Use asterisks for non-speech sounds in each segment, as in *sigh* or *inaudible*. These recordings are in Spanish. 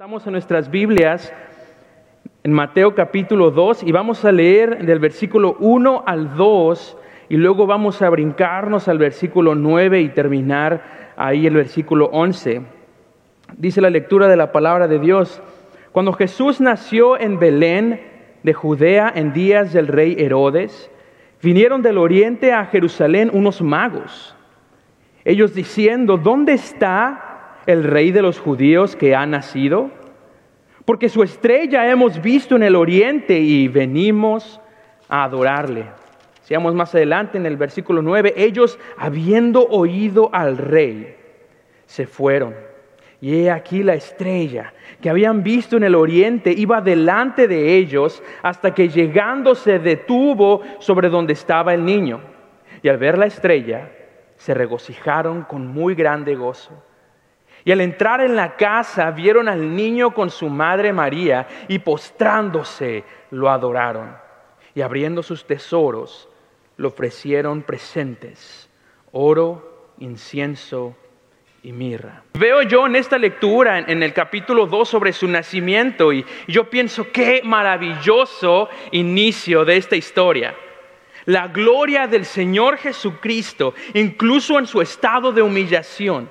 Estamos en nuestras Biblias en Mateo capítulo 2 y vamos a leer del versículo 1 al 2 y luego vamos a brincarnos al versículo 9 y terminar ahí el versículo 11. Dice la lectura de la palabra de Dios, cuando Jesús nació en Belén de Judea en días del rey Herodes, vinieron del oriente a Jerusalén unos magos, ellos diciendo, ¿dónde está el rey de los judíos que ha nacido? Porque su estrella hemos visto en el oriente y venimos a adorarle. Seamos más adelante en el versículo 9, ellos habiendo oído al rey, se fueron. Y he aquí la estrella que habían visto en el oriente iba delante de ellos hasta que llegando se detuvo sobre donde estaba el niño. Y al ver la estrella, se regocijaron con muy grande gozo. Y al entrar en la casa vieron al niño con su madre María y postrándose lo adoraron. Y abriendo sus tesoros le ofrecieron presentes, oro, incienso y mirra. Veo yo en esta lectura, en el capítulo 2, sobre su nacimiento y yo pienso qué maravilloso inicio de esta historia. La gloria del Señor Jesucristo, incluso en su estado de humillación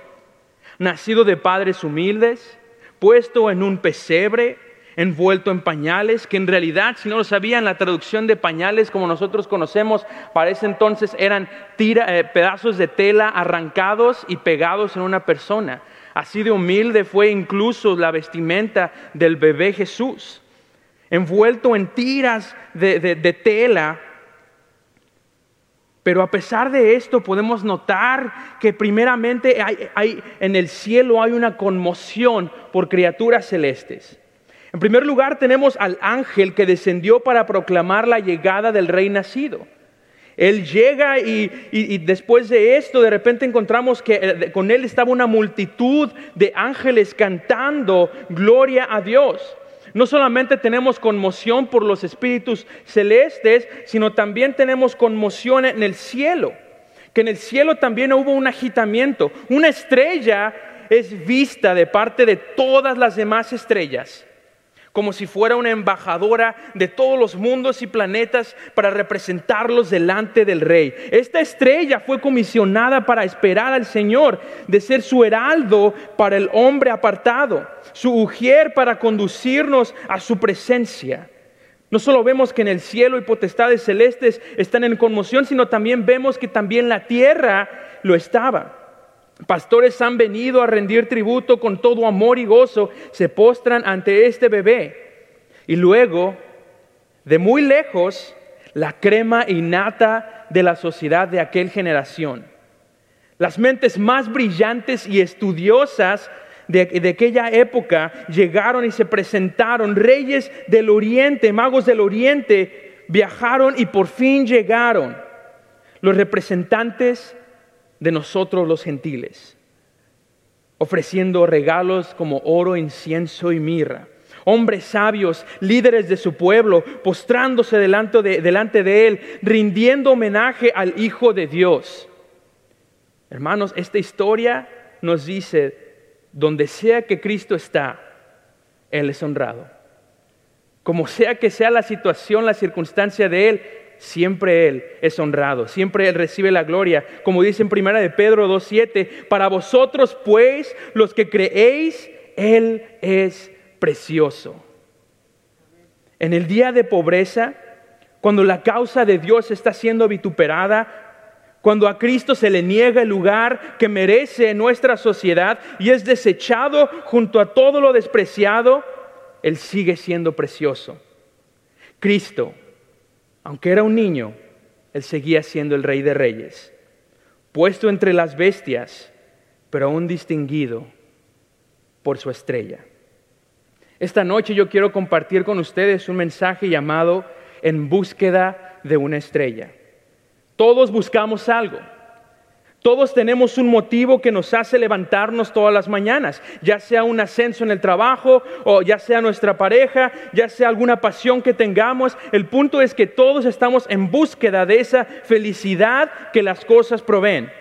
nacido de padres humildes, puesto en un pesebre, envuelto en pañales, que en realidad, si no lo sabían, la traducción de pañales como nosotros conocemos, para ese entonces eran eh, pedazos de tela arrancados y pegados en una persona. Así de humilde fue incluso la vestimenta del bebé Jesús, envuelto en tiras de tela pero a pesar de esto podemos notar que primeramente hay, en el cielo hay una conmoción por criaturas celestes. En primer lugar tenemos al ángel que descendió para proclamar la llegada del rey nacido. Él llega y, después de esto de repente encontramos que eh, con él estaba una multitud de ángeles cantando gloria a Dios. No solamente tenemos conmoción por los espíritus celestes, sino también tenemos conmoción en el cielo. Que en el cielo también hubo un agitamiento. Una estrella es vista de parte de todas las demás estrellas como si fuera una embajadora de todos los mundos y planetas para representarlos delante del rey. Esta estrella fue comisionada para esperar al Señor, de ser su heraldo para el hombre apartado, su ujier para conducirnos a su presencia. No solo vemos que en el cielo y potestades celestes están en conmoción, sino también vemos que también la tierra lo estaba. Pastores han venido a rendir tributo con todo amor y gozo, se postran ante este bebé. Y luego, de muy lejos, la crema innata de la sociedad de aquella generación. Las mentes más brillantes y estudiosas de, de, aquella época llegaron y se presentaron. Reyes del oriente, magos del oriente, viajaron y por fin llegaron. Los representantes de nosotros los gentiles, ofreciendo regalos como oro, incienso y mirra. Hombres sabios, líderes de su pueblo, postrándose delante de, delante de él, rindiendo homenaje al Hijo de Dios. Hermanos, esta historia nos dice, donde sea que Cristo está, Él es honrado. Como sea que sea la situación, la circunstancia de Él, siempre Él es honrado, siempre Él recibe la gloria. Como dice en primera de Pedro 2.7, para vosotros pues, los que creéis, Él es precioso. En el día de pobreza, cuando la causa de Dios está siendo vituperada, cuando a Cristo se le niega el lugar que merece en nuestra sociedad y es desechado junto a todo lo despreciado, Él sigue siendo precioso. Cristo aunque era un niño, él seguía siendo el rey de reyes, puesto entre las bestias, pero aún distinguido por su estrella. Esta noche yo quiero compartir con ustedes un mensaje llamado En búsqueda de una estrella. Todos buscamos algo. Todos tenemos un motivo que nos hace levantarnos todas las mañanas, ya sea un ascenso en el trabajo o ya sea nuestra pareja, ya sea alguna pasión que tengamos. El punto es que todos estamos en búsqueda de esa felicidad que las cosas proveen.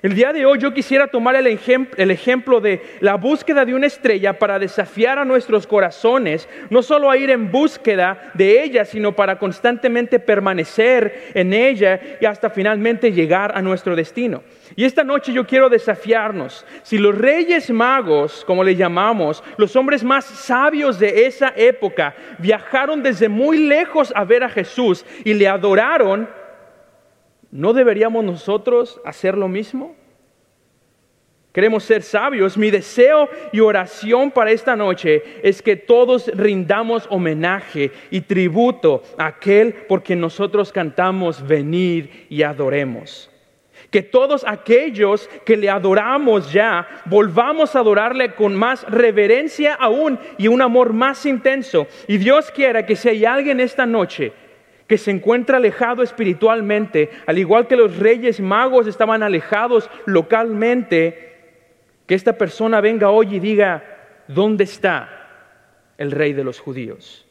El día de hoy yo quisiera tomar el, ejemplo de la búsqueda de una estrella para desafiar a nuestros corazones, no solo a ir en búsqueda de ella, sino para constantemente permanecer en ella y hasta finalmente llegar a nuestro destino. Y esta noche yo quiero desafiarnos. Si los reyes magos, como le llamamos, los hombres más sabios de esa época, viajaron desde muy lejos a ver a Jesús y le adoraron, ¿no deberíamos nosotros hacer lo mismo? Queremos ser sabios. Mi deseo y oración para esta noche es que todos rindamos homenaje y tributo a aquel por quien nosotros cantamos, venir y adoremos. Que todos aquellos que le adoramos ya, volvamos a adorarle con más reverencia aún y un amor más intenso. Y Dios quiera que si hay alguien esta noche que se encuentra alejado espiritualmente, al igual que los reyes magos estaban alejados localmente, que esta persona venga hoy y diga, ¿dónde está el rey de los judíos?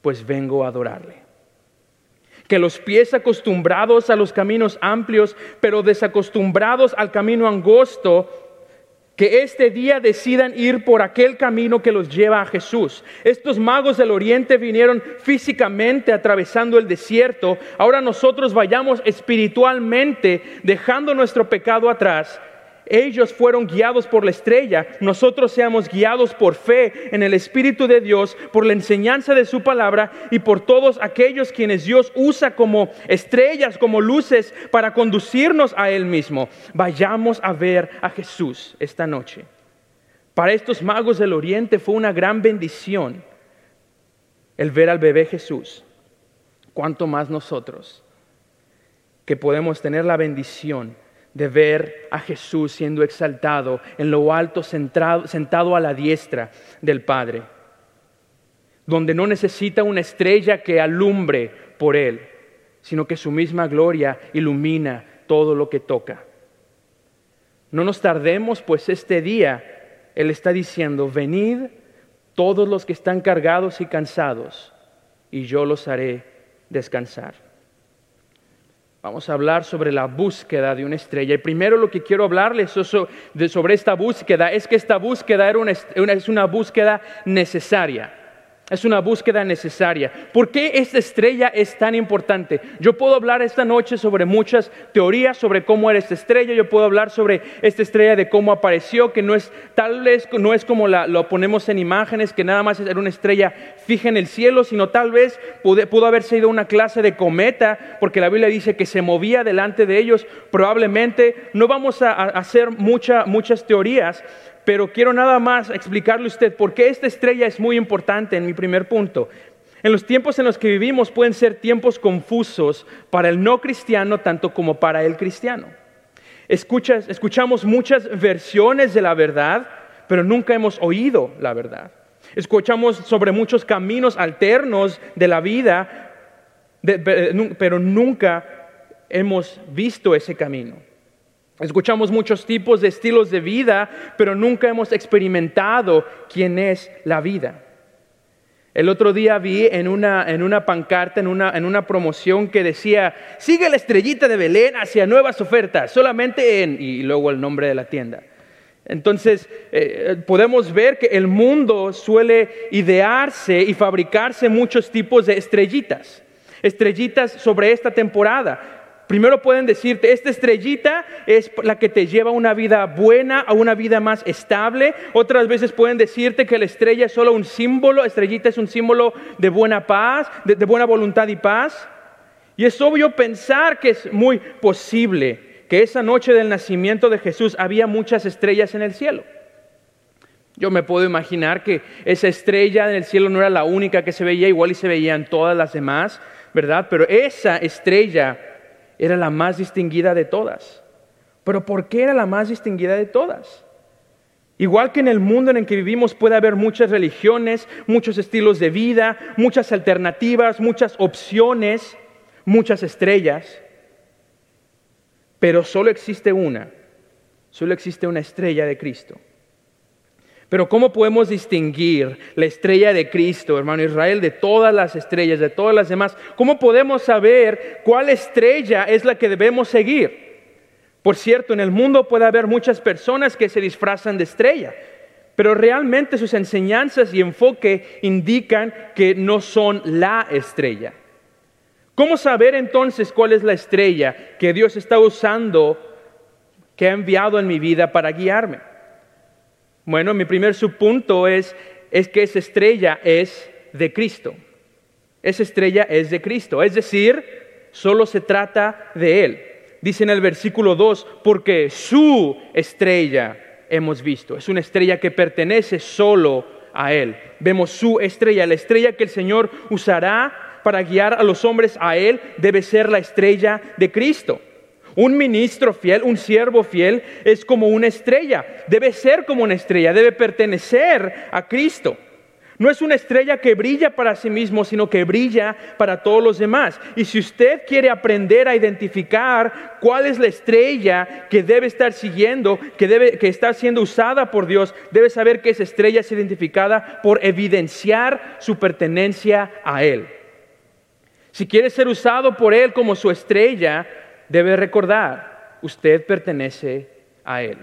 Pues vengo a adorarle. Que los pies acostumbrados a los caminos amplios, pero desacostumbrados al camino angosto, que este día decidan ir por aquel camino que los lleva a Jesús. Estos magos del oriente vinieron físicamente atravesando el desierto. Ahora nosotros vayamos espiritualmente dejando nuestro pecado atrás ellos fueron guiados por la estrella, nosotros seamos guiados por fe en el Espíritu de Dios, por la enseñanza de su palabra y por todos aquellos quienes Dios usa como estrellas, como luces para conducirnos a Él mismo. Vayamos a ver a Jesús esta noche. Para estos magos del Oriente fue una gran bendición el ver al bebé Jesús. Cuanto más nosotros que podemos tener la bendición de ver a Jesús siendo exaltado en lo alto, sentado a la diestra del Padre, donde no necesita una estrella que alumbre por Él, sino que su misma gloria ilumina todo lo que toca. No nos tardemos, pues este día Él está diciendo, venid todos los que están cargados y cansados, y yo los haré descansar. Vamos a hablar sobre la búsqueda de una estrella. Y primero lo que quiero hablarles sobre esta búsqueda es que esta búsqueda es una búsqueda necesaria. Es una búsqueda necesaria. ¿Por qué esta estrella es tan importante? Yo puedo hablar esta noche sobre muchas teorías sobre cómo era esta estrella. Yo puedo hablar sobre esta estrella de cómo apareció, que no es tal vez no es como la, lo ponemos en imágenes, que nada más era una estrella fija en el cielo, sino tal vez pudo, pudo haber sido una clase de cometa, porque la Biblia dice que se movía delante de ellos. Probablemente no vamos a, hacer muchas teorías, pero quiero nada más explicarle a usted por qué esta estrella es muy importante en mi primer punto. En los tiempos en los que vivimos pueden ser tiempos confusos para el no cristiano tanto como para el cristiano. escuchamos muchas versiones de la verdad, pero nunca hemos oído la verdad. Escuchamos sobre muchos caminos alternos de la vida, pero nunca hemos visto ese camino. Escuchamos muchos tipos de estilos de vida, pero nunca hemos experimentado quién es la vida. El otro día vi en una, en una pancarta, en una, en una, promoción que decía, sigue la estrellita de Belén hacia nuevas ofertas, solamente en, y luego el nombre de la tienda. Entonces, eh, podemos ver que el mundo suele idearse y fabricarse muchos tipos de estrellitas, estrellitas sobre esta temporada. Primero pueden decirte, esta estrellita es la que te lleva a una vida buena, a una vida más estable. Otras veces pueden decirte que la estrella es solo un símbolo, estrellita es un símbolo de buena paz, de, buena voluntad y paz. Y es obvio pensar que es muy posible que esa noche del nacimiento de Jesús había muchas estrellas en el cielo. Yo me puedo imaginar que esa estrella en el cielo no era la única que se veía, igual y se veían todas las demás, ¿verdad? Pero esa estrella era la más distinguida de todas. Pero ¿por qué era la más distinguida de todas? Igual que en el mundo en el que vivimos puede haber muchas religiones, muchos estilos de vida, muchas alternativas, muchas opciones, muchas estrellas, pero solo existe una, solo existe una estrella de Cristo. Pero ¿cómo podemos distinguir la estrella de Cristo, hermano Israel, de todas las estrellas, de todas las demás? ¿Cómo podemos saber cuál estrella es la que debemos seguir? Por cierto, en el mundo puede haber muchas personas que se disfrazan de estrella, pero realmente sus enseñanzas y enfoque indican que no son la estrella. ¿Cómo saber entonces cuál es la estrella que Dios está usando, que ha enviado en mi vida para guiarme? Bueno, mi primer subpunto es, es que esa estrella es de Cristo. Esa estrella es de Cristo, es decir, solo se trata de Él dice en el versículo 2, porque su estrella hemos visto. Es una estrella que pertenece solo a Él. Vemos su estrella, la estrella que el Señor usará para guiar a los hombres a Él debe ser la estrella de Cristo. Un ministro fiel, un siervo fiel, es como una estrella, debe ser como una estrella, debe pertenecer a Cristo. No es una estrella que brilla para sí mismo, sino que brilla para todos los demás. Y si usted quiere aprender a identificar cuál es la estrella que debe estar siguiendo, que, debe, que está siendo usada por Dios, debe saber que esa estrella es identificada por evidenciar su pertenencia a Él. Si quiere ser usado por Él como su estrella, debe recordar, usted pertenece a Él.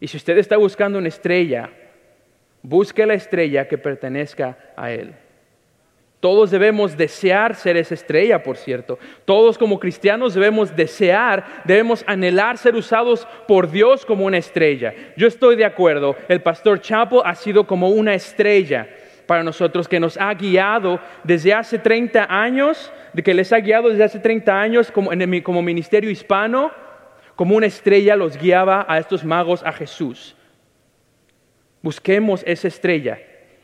Y si usted está buscando una estrella, Busque la estrella que pertenezca a Él. Todos debemos desear ser esa estrella, por cierto. Todos como cristianos debemos desear, debemos anhelar ser usados por Dios como una estrella. Yo estoy de acuerdo, el pastor Chapo ha sido como una estrella para nosotros que nos ha guiado desde hace 30 años, de que les ha guiado desde hace 30 años como, como ministerio hispano, como una estrella los guiaba a estos magos a Jesús. Busquemos esa estrella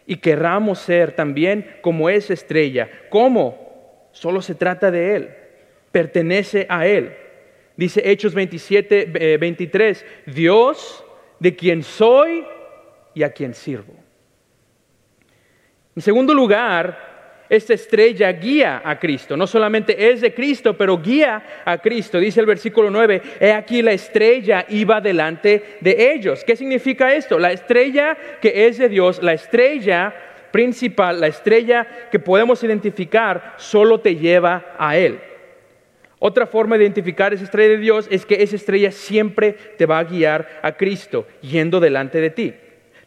y querramos ser también como esa estrella. ¿Cómo? Solo se trata de Él, pertenece a Él. Dice Hechos 27, 23, eh, Dios de quien soy y a quien sirvo. En segundo lugar, esta estrella guía a Cristo. No solamente es de Cristo, pero guía a Cristo. Dice el versículo 9, he aquí la estrella iba delante de ellos. ¿Qué significa esto? La estrella que es de Dios, la estrella principal, la estrella que podemos identificar, solo te lleva a Él. Otra forma de identificar esa estrella de Dios es que esa estrella siempre te va a guiar a Cristo, yendo delante de ti.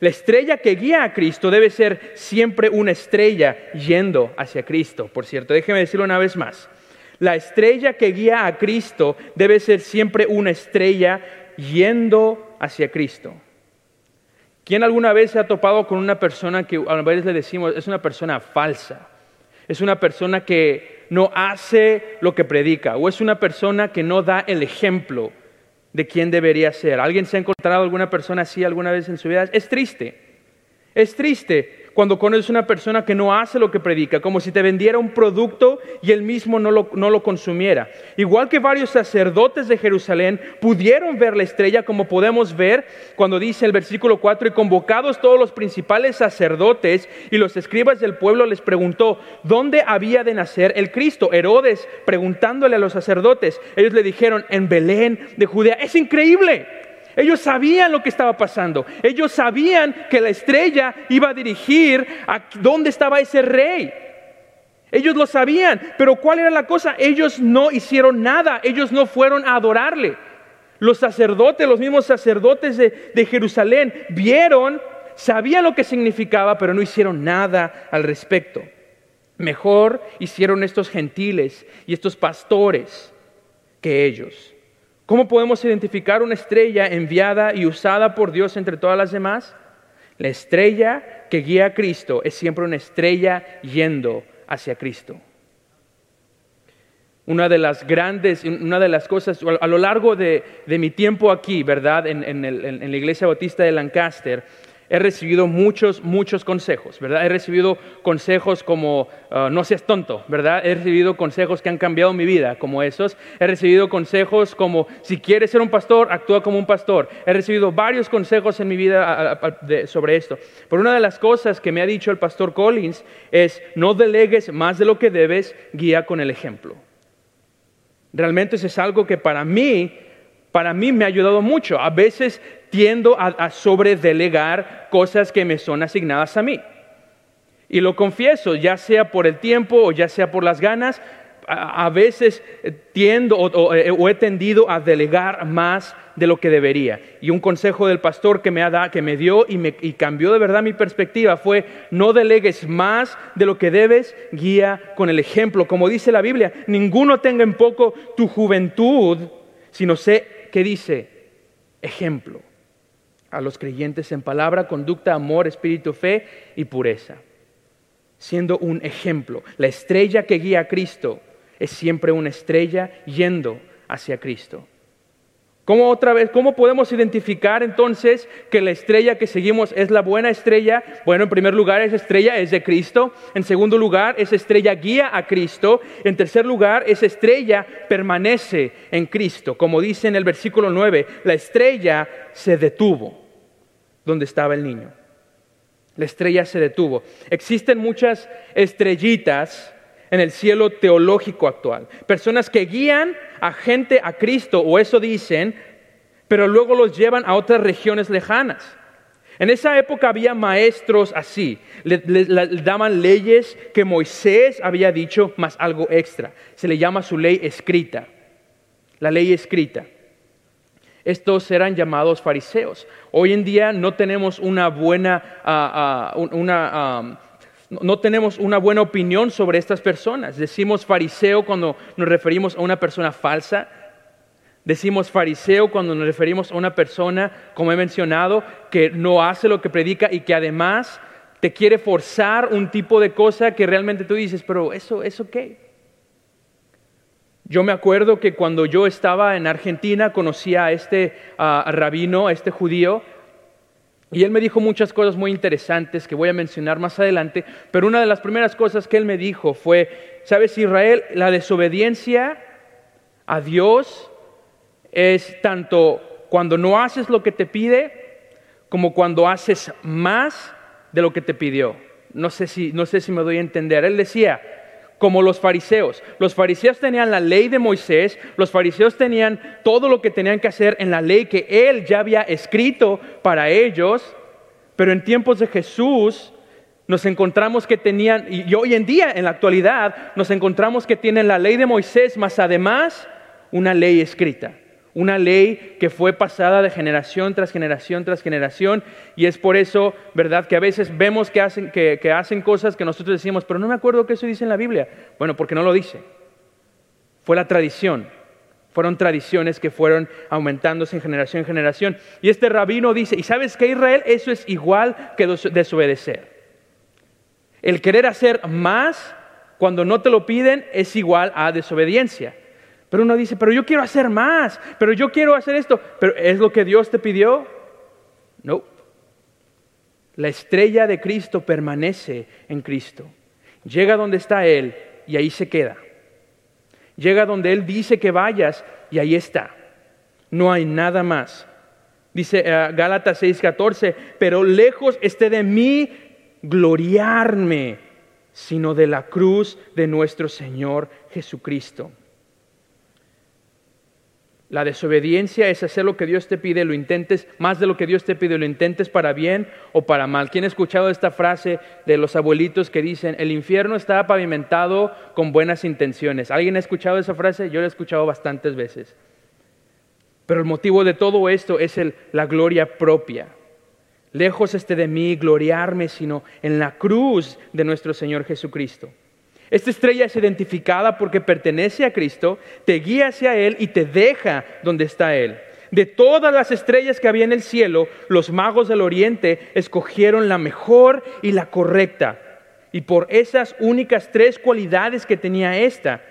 La estrella que guía a Cristo debe ser siempre una estrella yendo hacia Cristo. Por cierto, déjeme decirlo una vez más. La estrella que guía a Cristo debe ser siempre una estrella yendo hacia Cristo. ¿Quién alguna vez se ha topado con una persona que a veces le decimos es una persona falsa? Es una persona que no hace lo que predica o es una persona que no da el ejemplo de quién debería ser. ¿Alguien se ha encontrado alguna persona así alguna vez en su vida? Es triste. Es triste cuando conoces una persona que no hace lo que predica, como si te vendiera un producto y él mismo no lo, no lo consumiera. Igual que varios sacerdotes de Jerusalén pudieron ver la estrella, como podemos ver cuando dice el versículo 4, y convocados todos los principales sacerdotes y los escribas del pueblo les preguntó, ¿dónde había de nacer el Cristo? Herodes preguntándole a los sacerdotes, ellos le dijeron, en Belén de Judea. Es increíble. Ellos sabían lo que estaba pasando. Ellos sabían que la estrella iba a dirigir a dónde estaba ese rey. Ellos lo sabían, pero ¿cuál era la cosa? Ellos no hicieron nada, ellos no fueron a adorarle. Los sacerdotes, los mismos sacerdotes de, de Jerusalén, vieron, sabían lo que significaba, pero no hicieron nada al respecto. Mejor hicieron estos gentiles y estos pastores que ellos. ¿Cómo podemos identificar una estrella enviada y usada por Dios entre todas las demás? La estrella que guía a Cristo es siempre una estrella yendo hacia Cristo. Una de las grandes, una de las cosas, a lo largo de, mi tiempo aquí, ¿verdad? En, en la iglesia bautista de Lancaster, he recibido muchos, muchos consejos, ¿verdad? He recibido consejos como ah, no seas tonto, ¿verdad? He recibido consejos que han cambiado mi vida, como esos. He recibido consejos como si quieres ser un pastor, actúa como un pastor. He recibido varios consejos en mi vida sobre esto. Pero una de las cosas que me ha dicho el pastor Collins es no delegues más de lo que debes, guía con el ejemplo. Realmente eso es algo que para mí para mí me ha ayudado mucho. A veces tiendo a, sobredelegar cosas que me son asignadas a mí. Y lo confieso, ya sea por el tiempo o ya sea por las ganas, a, veces tiendo eh, o, he tendido a delegar más de lo que debería. Y un consejo del pastor que me, ha que me dio y, me, y cambió de verdad mi perspectiva fue, no delegues más de lo que debes, guía con el ejemplo. Como dice la Biblia, ninguno tenga en poco tu juventud, sino sé que dice, ejemplo a los creyentes en palabra, conducta, amor, espíritu, fe y pureza. Siendo un ejemplo. La estrella que guía a Cristo es siempre una estrella yendo hacia Cristo. ¿Cómo otra vez, cómo podemos identificar entonces que la estrella que seguimos es la buena estrella? Bueno, en primer lugar, esa estrella es de Cristo. En segundo lugar, esa estrella guía a Cristo. En tercer lugar, esa estrella permanece en Cristo. Como dice en el versículo 9, la estrella se detuvo donde estaba el niño. La estrella se detuvo. Existen muchas estrellitas en el cielo teológico actual. Personas que guían a gente a Cristo, o eso dicen, pero luego los llevan a otras regiones lejanas. En esa época había maestros así, le, daban leyes que Moisés había dicho, más algo extra. Se le llama su ley escrita, la ley escrita. Estos eran llamados fariseos. Hoy en día no tenemos una buena, ah, ah, no tenemos una buena opinión sobre estas personas. Decimos fariseo cuando nos referimos a una persona falsa. Decimos fariseo cuando nos referimos a una persona, como he mencionado, que no hace lo que predica y que además te quiere forzar un tipo de cosa que realmente tú dices, pero eso, ¿eso qué? Yo me acuerdo que cuando yo estaba en Argentina conocí a este rabino, a este judío, y él me dijo muchas cosas muy interesantes que voy a mencionar más adelante, pero una de las primeras cosas que él me dijo fue, sabes Israel, la desobediencia a Dios es tanto cuando no haces lo que te pide como cuando haces más de lo que te pidió. No sé si, no sé si me doy a entender. Él decía, como los fariseos. Los fariseos tenían la ley de Moisés, los fariseos tenían todo lo que tenían que hacer en la ley que él ya había escrito para ellos, pero en tiempos de Jesús nos encontramos que tenían, y hoy en día, en la actualidad, nos encontramos que tienen la ley de Moisés, más además una ley escrita una ley que fue pasada de generación tras generación tras generación y es por eso, ¿verdad? Que a veces vemos que hacen, que, hacen cosas que nosotros decimos, pero no me acuerdo que eso dice en la Biblia. Bueno, porque no lo dice. Fue la tradición. Fueron tradiciones que fueron aumentándose en generación en generación. Y este rabino dice, ¿y sabes qué Israel? Eso es igual que desobedecer. El querer hacer más cuando no te lo piden es igual a desobediencia. Pero uno dice, pero yo quiero hacer más, pero yo quiero hacer esto, pero ¿es lo que Dios te pidió? No. La estrella de Cristo permanece en Cristo. Llega donde está Él y ahí se queda. Llega donde Él dice que vayas y ahí está. No hay nada más. Dice uh, Gálatas 6:14, pero lejos esté de mí gloriarme, sino de la cruz de nuestro Señor Jesucristo la desobediencia es hacer lo que Dios te pide, lo intentes, más de lo que Dios te pide, lo intentes para bien o para mal. ¿Quién ha escuchado esta frase de los abuelitos que dicen, el infierno está pavimentado con buenas intenciones? ¿Alguien ha escuchado esa frase? Yo la he escuchado bastantes veces. Pero el motivo de todo esto es la gloria propia. Lejos esté de mí gloriarme, sino en la cruz de nuestro Señor Jesucristo. Esta estrella es identificada porque pertenece a Cristo, te guía hacia Él y te deja donde está Él. De todas las estrellas que había en el cielo, los magos del oriente escogieron la mejor y la correcta. Y por esas únicas tres cualidades que tenía esta,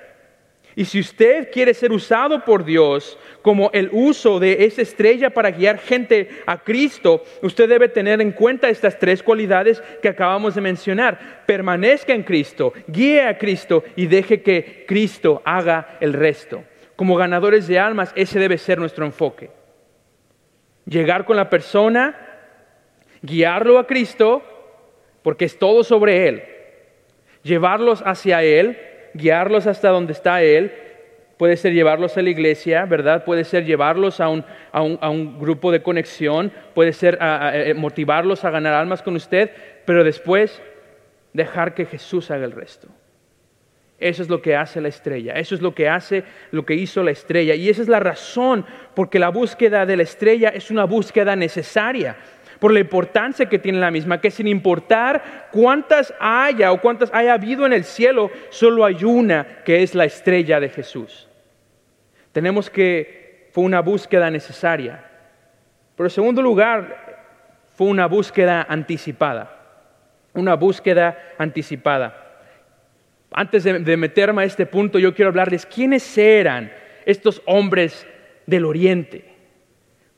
y si usted quiere ser usado por Dios como el uso de esa estrella para guiar gente a Cristo, usted debe tener en cuenta estas tres cualidades que acabamos de mencionar. Permanezca en Cristo, guíe a Cristo y deje que Cristo haga el resto. Como ganadores de almas, ese debe ser nuestro enfoque. Llegar con la persona, guiarlo a Cristo, porque es todo sobre Él. Llevarlos hacia Él guiarlos hasta donde está Él, puede ser llevarlos a la iglesia, ¿verdad? Puede ser llevarlos a un, a un, grupo de conexión, puede ser eh, motivarlos a ganar almas con usted, pero después dejar que Jesús haga el resto. Eso es lo que hace la estrella, eso es lo que hace lo que hizo la estrella. Y esa es la razón porque la búsqueda de la estrella es una búsqueda necesaria por la importancia que tiene la misma, que sin importar cuántas haya o cuántas haya habido en el cielo, solo hay una que es la estrella de Jesús. Tenemos que, fue una búsqueda necesaria. Pero en segundo lugar, fue una búsqueda anticipada. Una búsqueda anticipada. Antes de, meterme a este punto, yo quiero hablarles quiénes eran estos hombres del oriente.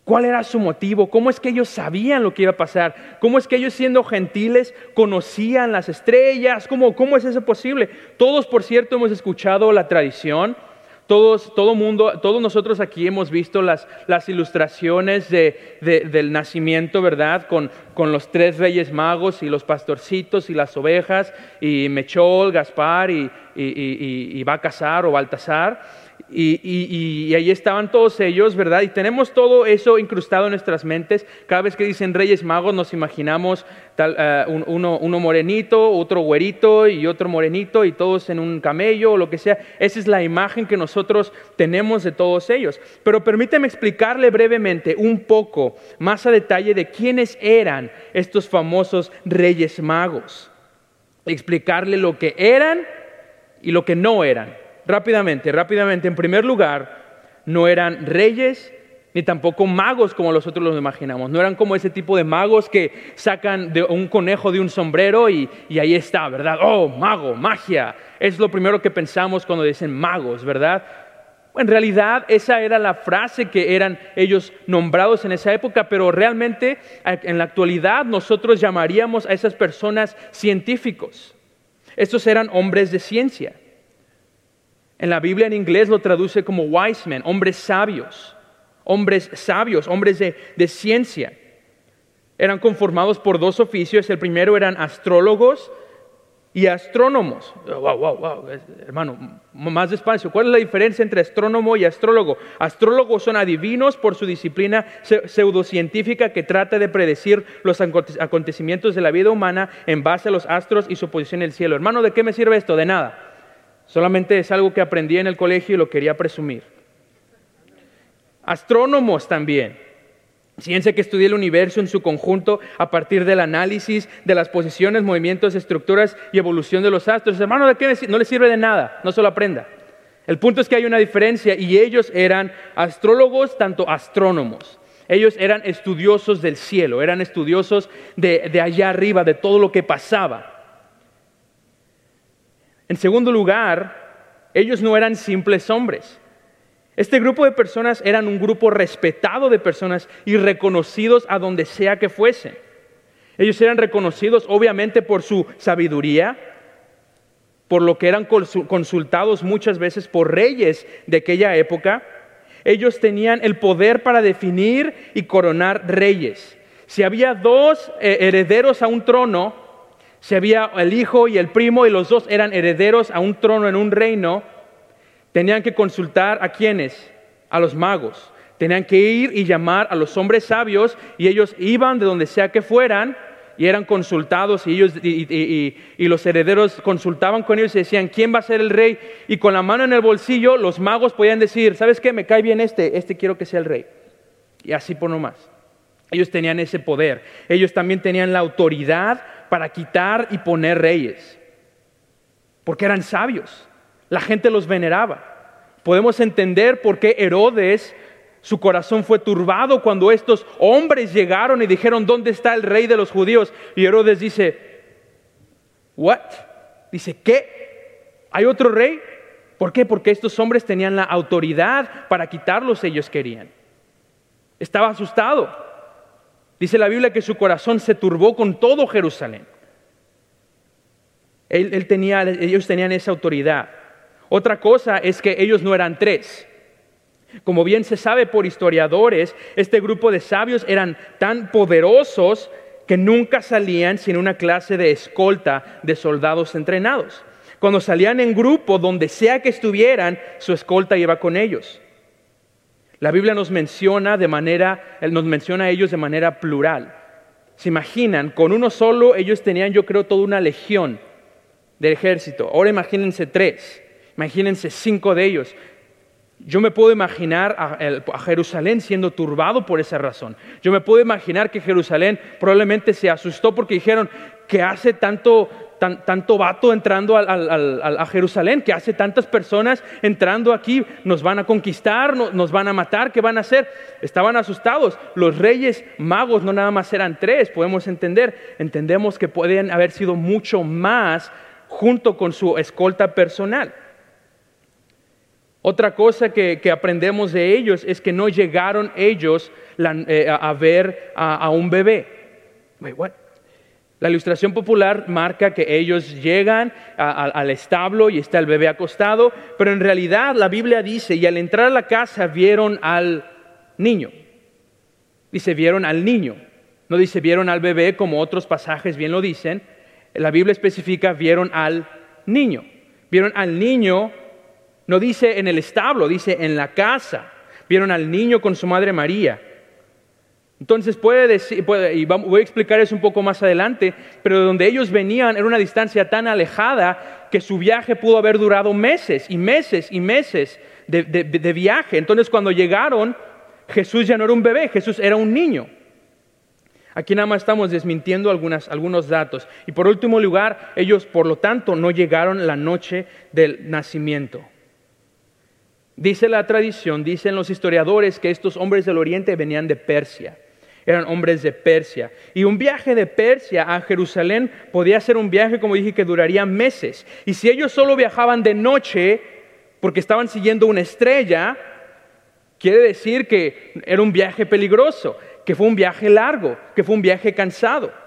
¿Cuál era su motivo? ¿Cómo es que ellos sabían lo que iba a pasar? ¿Cómo es que ellos siendo gentiles conocían las estrellas? ¿Cómo, cómo es eso posible? Todos, por cierto, hemos escuchado la tradición todos, todo mundo, todos nosotros aquí hemos visto las, las ilustraciones de, del nacimiento, ¿verdad? Con, con, los tres reyes magos y los pastorcitos y las ovejas y Mechol, Gaspar y, y, y, y Baltasar o Baltasar. Y, ahí estaban todos ellos, ¿verdad? Y tenemos todo eso incrustado en nuestras mentes. Cada vez que dicen Reyes Magos nos imaginamos tal, eh, uno, uno, morenito, otro güerito y otro morenito y todos en un camello o lo que sea. Esa es la imagen que nosotros tenemos de todos ellos. Pero permíteme explicarle brevemente un poco más a detalle de quiénes eran estos famosos Reyes Magos. Explicarle lo que eran y lo que no eran rápidamente, rápidamente. En primer lugar, no eran reyes ni tampoco magos como nosotros los imaginamos. No eran como ese tipo de magos que sacan de un conejo de un sombrero y, y, ahí está, ¿verdad? Oh, mago, magia. Es lo primero que pensamos cuando dicen magos, ¿verdad? En realidad esa era la frase que eran ellos nombrados en esa época, pero realmente en la actualidad nosotros llamaríamos a esas personas científicos. Estos eran hombres de ciencia. En la Biblia en inglés lo traduce como wise men, hombres sabios, hombres sabios, hombres de, ciencia. Eran conformados por dos oficios. El primero eran astrólogos y astrónomos. Wow, wow, wow, hermano, más despacio. ¿Cuál es la diferencia entre astrónomo y astrólogo? Astrólogos son adivinos por su disciplina pseudocientífica que trata de predecir los acontecimientos de la vida humana en base a los astros y su posición en el cielo. Hermano, ¿de qué me sirve esto? De nada. Solamente es algo que aprendí en el colegio y lo quería presumir. Astrónomos también. Ciencia que estudia el universo en su conjunto a partir del análisis de las posiciones, movimientos, estructuras y evolución de los astros. Hermano, ¿de qué no le sirve de nada? No se lo aprenda. El punto es que hay una diferencia y ellos eran astrólogos, tanto astrónomos. Ellos eran estudiosos del cielo, eran estudiosos de, de allá arriba, de todo lo que pasaba. En segundo lugar, ellos no eran simples hombres. Este grupo de personas eran un grupo respetado de personas y reconocidos a donde sea que fuesen. Ellos eran reconocidos obviamente por su sabiduría, por lo que eran consultados muchas veces por reyes de aquella época. Ellos tenían el poder para definir y coronar reyes. Si había dos eh, herederos a un trono, si había el hijo y el primo y los dos eran herederos a un trono en un reino, tenían que consultar a quienes, a los magos. Tenían que ir y llamar a los hombres sabios y ellos iban de donde sea que fueran y eran consultados y ellos y, los herederos consultaban con ellos y decían quién va a ser el rey y con la mano en el bolsillo los magos podían decir sabes qué me cae bien este este quiero que sea el rey. Y así por nomás. Ellos tenían ese poder. Ellos también tenían la autoridad para quitar y poner reyes, porque eran sabios, la gente los veneraba. Podemos entender por qué Herodes, su corazón fue turbado cuando estos hombres llegaron y dijeron, ¿dónde está el rey de los judíos? Y Herodes dice, ¿what? Dice, ¿qué? ¿Hay otro rey? ¿Por qué? Porque estos hombres tenían la autoridad para quitarlos, ellos querían. Estaba asustado. Dice la Biblia que su corazón se turbó con todo Jerusalén. Ellos tenían esa autoridad. Otra cosa es que ellos no eran tres. Como bien se sabe por historiadores, este grupo de sabios eran tan poderosos que nunca salían sin una clase de escolta de soldados entrenados. Cuando salían en grupo, donde sea que estuvieran, su escolta iba con ellos. La Biblia nos menciona de manera, nos menciona a ellos de manera plural. ¿Se imaginan? Con uno solo ellos tenían, yo creo, toda una legión del ejército. Ahora imagínense tres, imagínense cinco de ellos. Yo me puedo imaginar a, Jerusalén siendo turbado por esa razón. Yo me puedo imaginar que Jerusalén probablemente se asustó porque dijeron que hace tanto, tanto vato entrando a Jerusalén, que hace tantas personas entrando aquí, nos van a conquistar, nos van a matar, ¿qué van a hacer? Estaban asustados. Los reyes magos no nada más eran tres, podemos entender. Entendemos que pueden haber sido mucho más junto con su escolta personal. Otra cosa que, aprendemos de ellos es que no llegaron ellos eh, a, ver a, un bebé. La ilustración popular marca que ellos llegan al establo y está el bebé acostado, pero en realidad la Biblia dice, y al entrar a la casa vieron al niño. Dice, vieron al niño. No dice, vieron al bebé como otros pasajes bien lo dicen. La Biblia especifica, vieron al niño. Vieron al niño, no dice en el establo, dice en la casa. Vieron al niño con su madre María. Entonces puede decir, y voy a explicar eso un poco más adelante, pero de donde ellos venían era una distancia tan alejada que su viaje pudo haber durado meses y meses y meses de, de viaje. Entonces cuando llegaron, Jesús ya no era un bebé, Jesús era un niño. Aquí nada más estamos desmintiendo algunos datos. Y por último lugar, ellos por lo tanto no llegaron la noche del nacimiento. Dice la tradición, dicen los historiadores que estos hombres del oriente venían de Persia eran hombres de Persia. Y un viaje de Persia a Jerusalén podía ser un viaje, como dije, que duraría meses. Y si ellos solo viajaban de noche, porque estaban siguiendo una estrella, quiere decir que era un viaje peligroso, que fue un viaje largo, que fue un viaje cansado.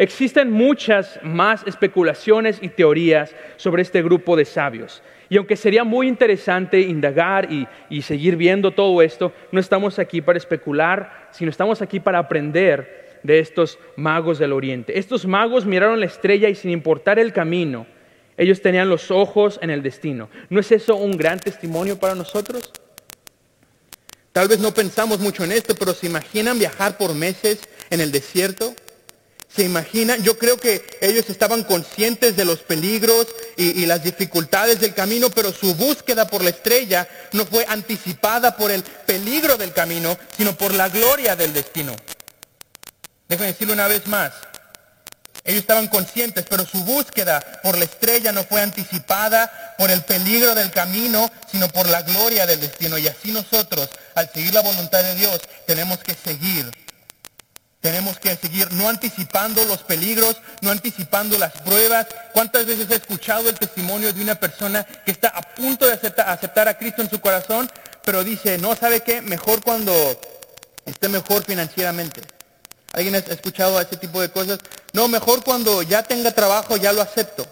Existen muchas más especulaciones y teorías sobre este grupo de sabios. Y aunque sería muy interesante indagar y, seguir viendo todo esto, no estamos aquí para especular, sino estamos aquí para aprender de estos magos del oriente. Estos magos miraron la estrella y sin importar el camino, ellos tenían los ojos en el destino. ¿No es eso un gran testimonio para nosotros? Tal vez no pensamos mucho en esto, pero ¿se imaginan viajar por meses en el desierto? ¿Se imaginan? Yo creo que ellos estaban conscientes de los peligros y, las dificultades del camino, pero su búsqueda por la estrella no fue anticipada por el peligro del camino, sino por la gloria del destino. Déjenme decirlo una vez más. Ellos estaban conscientes, pero su búsqueda por la estrella no fue anticipada por el peligro del camino, sino por la gloria del destino. Y así nosotros, al seguir la voluntad de Dios, tenemos que seguir tenemos que seguir no anticipando los peligros, no anticipando las pruebas. ¿Cuántas veces he escuchado el testimonio de una persona que está a punto de aceptar, a Cristo en su corazón, pero dice, no, ¿sabe qué? Mejor cuando esté mejor financieramente. ¿Alguien ha escuchado ese tipo de cosas? No, mejor cuando ya tenga trabajo, ya lo acepto.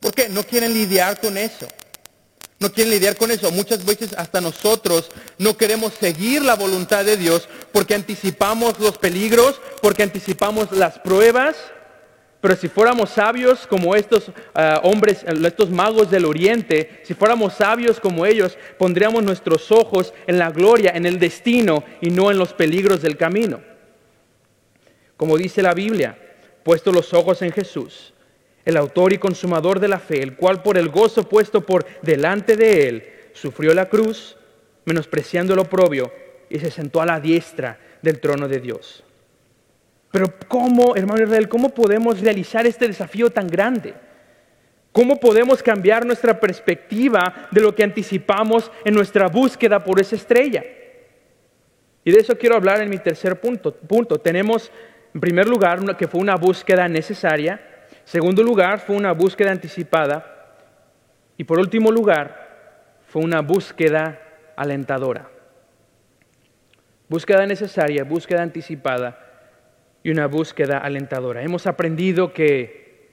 ¿Por qué? No quieren lidiar con eso. No quieren lidiar con eso. Muchas veces hasta nosotros no queremos seguir la voluntad de Dios porque anticipamos los peligros, porque anticipamos las pruebas. Pero si fuéramos sabios como estos ah, hombres, estos magos del oriente, si fuéramos sabios como ellos, pondríamos nuestros ojos en la gloria, en el destino y no en los peligros del camino. Como dice la Biblia, puesto los ojos en Jesús, el autor y consumador de la fe, el cual por el gozo puesto por delante de él, sufrió la cruz, menospreciando el oprobio, y se sentó a la diestra del trono de Dios. Pero ¿cómo, hermano Israel, cómo podemos realizar este desafío tan grande? ¿Cómo podemos cambiar nuestra perspectiva de lo que anticipamos en nuestra búsqueda por esa estrella? Y de eso quiero hablar en mi tercer punto. punto. Tenemos, en primer lugar, que fue una búsqueda necesaria, Segundo lugar, fue una búsqueda anticipada. Y por último lugar, fue una búsqueda alentadora. Búsqueda necesaria, búsqueda anticipada y una búsqueda alentadora. Hemos aprendido que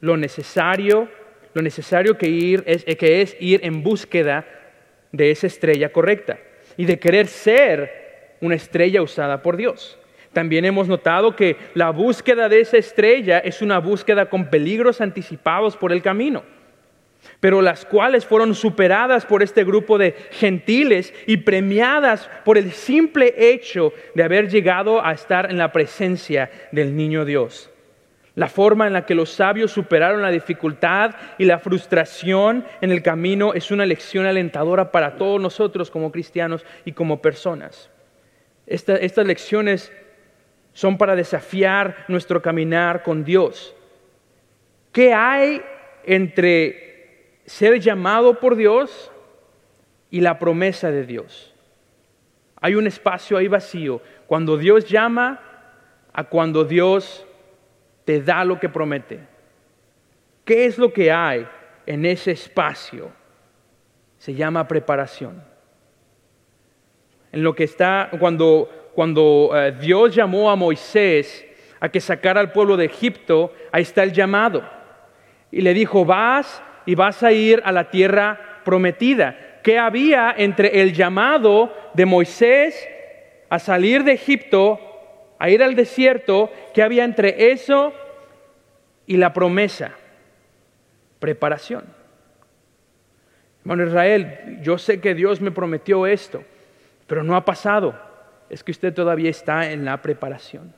lo necesario, lo necesario que, ir es, que es ir en búsqueda de esa estrella correcta y de querer ser una estrella usada por Dios. También hemos notado que la búsqueda de esa estrella es una búsqueda con peligros anticipados por el camino, pero las cuales fueron superadas por este grupo de gentiles y premiadas por el simple hecho de haber llegado a estar en la presencia del niño Dios. La forma en la que los sabios superaron la dificultad y la frustración en el camino es una lección alentadora para todos nosotros como cristianos y como personas. estas lecciones son para desafiar nuestro caminar con Dios. ¿Qué hay entre ser llamado por Dios y la promesa de Dios? Hay un espacio ahí vacío. Cuando Dios llama a cuando Dios te da lo que promete. ¿Qué es lo que hay en ese espacio? Se llama preparación. En lo que está, cuando, cuando eh, Dios llamó a Moisés a que sacara al pueblo de Egipto, ahí está el llamado. Y le dijo, vas y vas a ir a la tierra prometida. ¿Qué había entre el llamado de Moisés a salir de Egipto a ir al desierto, ¿qué había entre eso y la promesa? Preparación. Hermano Israel, yo sé que Dios me prometió esto, pero no ha pasado. Es que usted todavía está en la preparación.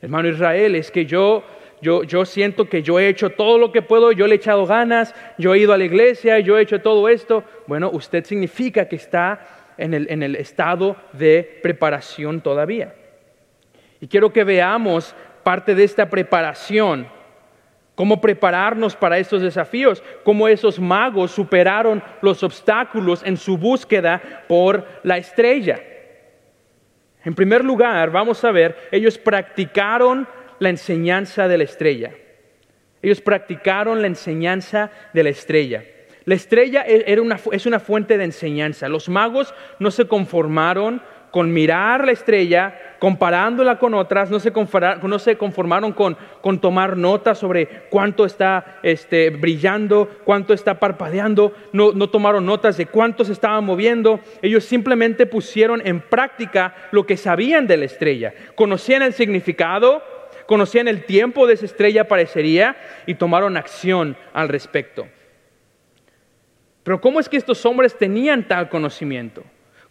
Hermano Israel, es que yo, yo, yo siento que yo he hecho todo lo que puedo, yo le he echado ganas, yo he ido a la iglesia, yo he hecho todo esto. Bueno, usted significa que está en el, en el estado de preparación todavía. Y quiero que veamos parte de esta preparación, cómo prepararnos para estos desafíos, cómo esos magos superaron los obstáculos en su búsqueda por la estrella. En primer lugar, vamos a ver, ellos practicaron la enseñanza de la estrella. Ellos practicaron la enseñanza de la estrella. La estrella e-, era una, es una fuente de enseñanza. Los magos no se conformaron con mirar la estrella, comparándola con otras, no se, conformaron, con, tomar notas sobre cuánto está este, brillando, cuánto está parpadeando, no, no tomaron notas de cuánto se estaba moviendo, ellos simplemente pusieron en práctica lo que sabían de la estrella, conocían el significado, conocían el tiempo de esa estrella aparecería y tomaron acción al respecto. Pero ¿cómo es que estos hombres tenían tal conocimiento?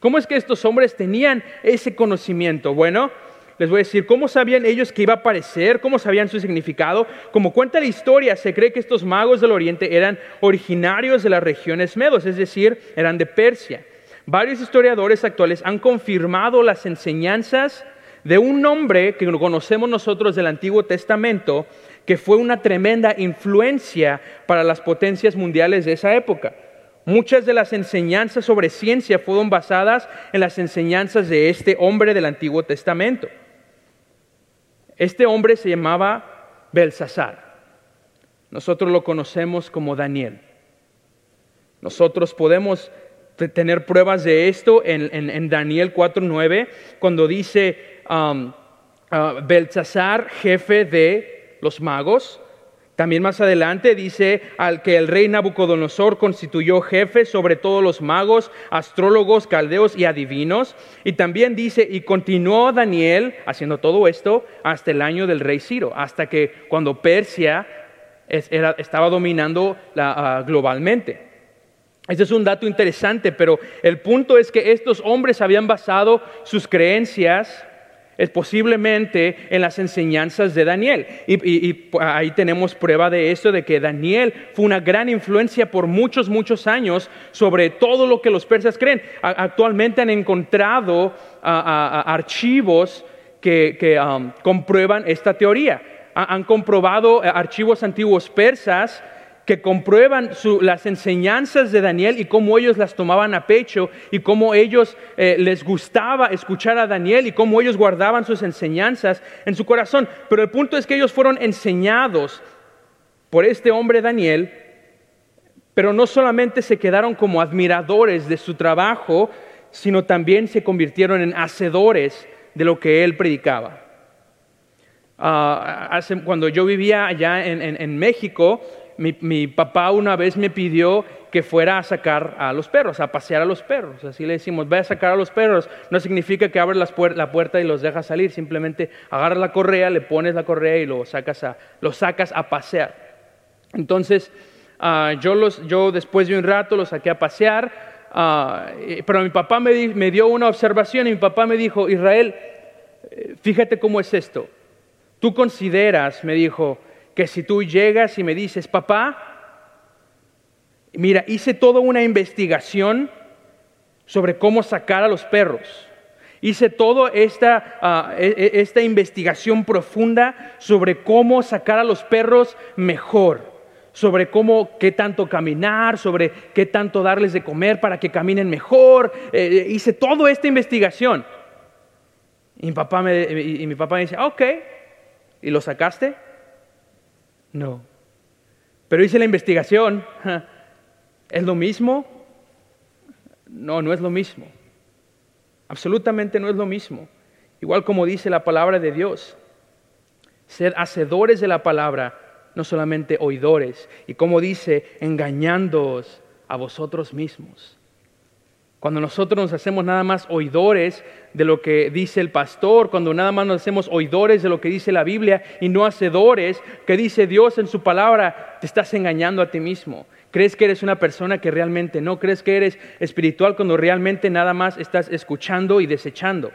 ¿Cómo es que estos hombres tenían ese conocimiento? Bueno, les voy a decir, ¿cómo sabían ellos que iba a aparecer? ¿Cómo sabían su significado? Como cuenta la historia, se cree que estos magos del Oriente eran originarios de las regiones medos, es decir, eran de Persia. Varios historiadores actuales han confirmado las enseñanzas de un hombre que conocemos nosotros del Antiguo Testamento, que fue una tremenda influencia para las potencias mundiales de esa época. Muchas de las enseñanzas sobre ciencia fueron basadas en las enseñanzas de este hombre del Antiguo Testamento. Este hombre se llamaba Belsasar. Nosotros lo conocemos como Daniel. Nosotros podemos tener pruebas de esto en, Daniel 4.9, cuando dice um, uh, Belsasar, jefe de los magos, también más adelante dice al que el rey Nabucodonosor constituyó jefe sobre todos los magos, astrólogos, caldeos y adivinos. Y también dice, y continuó Daniel haciendo todo esto hasta el año del rey Ciro, hasta que cuando Persia estaba dominando ah, globalmente. Este es un dato interesante, pero el punto es que estos hombres habían basado sus creencias es posiblemente en las enseñanzas de Daniel. Y, ahí tenemos prueba de esto, de que Daniel fue una gran influencia por muchos, muchos años sobre todo lo que los persas creen. Actualmente han encontrado archivos que, um, comprueban esta teoría. han comprobado eh, archivos antiguos persas que comprueban las enseñanzas de Daniel y cómo ellos las tomaban a pecho y cómo ellos eh, les gustaba escuchar a Daniel y cómo ellos guardaban sus enseñanzas en su corazón. Pero el punto es que ellos fueron enseñados por este hombre Daniel, pero no solamente se quedaron como admiradores de su trabajo, sino también se convirtieron en hacedores de lo que él predicaba. Ah, cuando yo vivía allá en México, mi, papá una vez me pidió que fuera a sacar a los perros, a pasear a los perros. Así le decimos, ve a sacar a los perros. No significa que abres la puerta y los dejas salir, simplemente agarras la correa, le pones la correa y lo sacas a, sacas a pasear. Entonces, ah, yo, los, yo después de un rato los saqué a pasear, ah, pero mi papá me, me dio una observación y mi papá me dijo, Israel, eh, fíjate cómo es esto. tú consideras, me dijo, que si tú llegas y me dices, papá, mira, hice toda una investigación sobre cómo sacar a los perros. Hice toda esta, ah, e, e, esta investigación profunda sobre cómo sacar a los perros mejor, sobre cómo, qué tanto caminar, sobre qué tanto darles de comer para que caminen mejor. Eh, hice toda esta investigación. Y papá me, y mi papá me dice, ok, ¿y lo sacaste? No. Pero hice la investigación. *laughs* ¿Es lo mismo? No, no es lo mismo. Absolutamente no es lo mismo. Igual como dice la palabra de Dios. Ser hacedores de la palabra, no solamente oidores. Y como dice, engañándoos a vosotros mismos. Cuando nosotros nos hacemos nada más oidores de lo que dice el pastor, cuando nada más nos hacemos oidores de lo que dice la Biblia y no hacedores, que dice Dios en su palabra, te estás engañando a ti mismo. ¿Crees que eres una persona que realmente no? ¿Crees que eres espiritual cuando realmente nada más estás escuchando y desechando?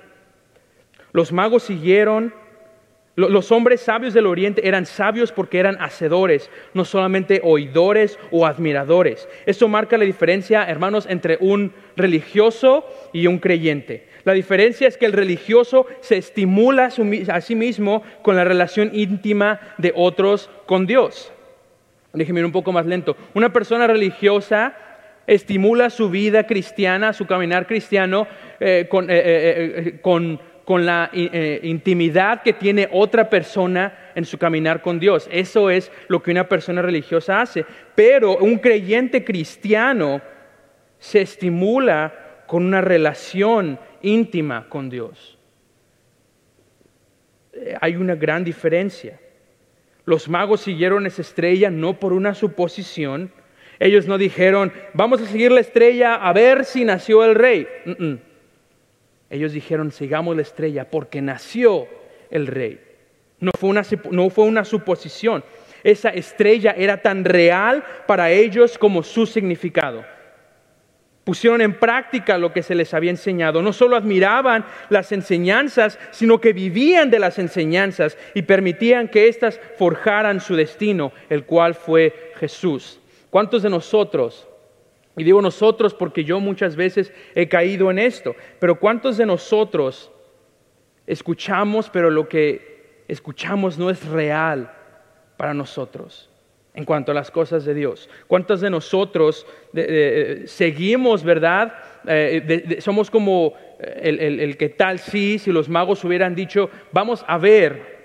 Los magos siguieron los hombres sabios del oriente eran sabios porque eran hacedores, no solamente oidores o admiradores. Esto marca la diferencia, hermanos, entre un religioso y un creyente. La diferencia es que el religioso se estimula a sí mismo con la relación íntima de otros con Dios. Déjenme ir un poco más lento. Una persona religiosa estimula su vida cristiana, su caminar cristiano, eh, con, eh, eh, con con la eh, intimidad que tiene otra persona en su caminar con Dios. Eso es lo que una persona religiosa hace. Pero un creyente cristiano se estimula con una relación íntima con Dios. Eh, hay una gran diferencia. Los magos siguieron esa estrella no por una suposición. Ellos no dijeron, vamos a seguir la estrella a ver si nació el rey. Ellos dijeron, sigamos la estrella porque nació el rey. No fue una, no fue una suposición. Esa estrella era tan real para ellos como su significado. Pusieron en práctica lo que se les había enseñado. No solo admiraban las enseñanzas, sino que vivían de las enseñanzas y permitían que éstas forjaran su destino, el cual fue Jesús. ¿Cuántos de nosotros y digo nosotros porque yo muchas veces he caído en esto. Pero ¿cuántos de nosotros escuchamos, pero lo que escuchamos no es real para nosotros en cuanto a las cosas de Dios? ¿Cuántos de nosotros seguimos, verdad? Eh, somos como el, el que tal sí, si los magos hubieran dicho, vamos a ver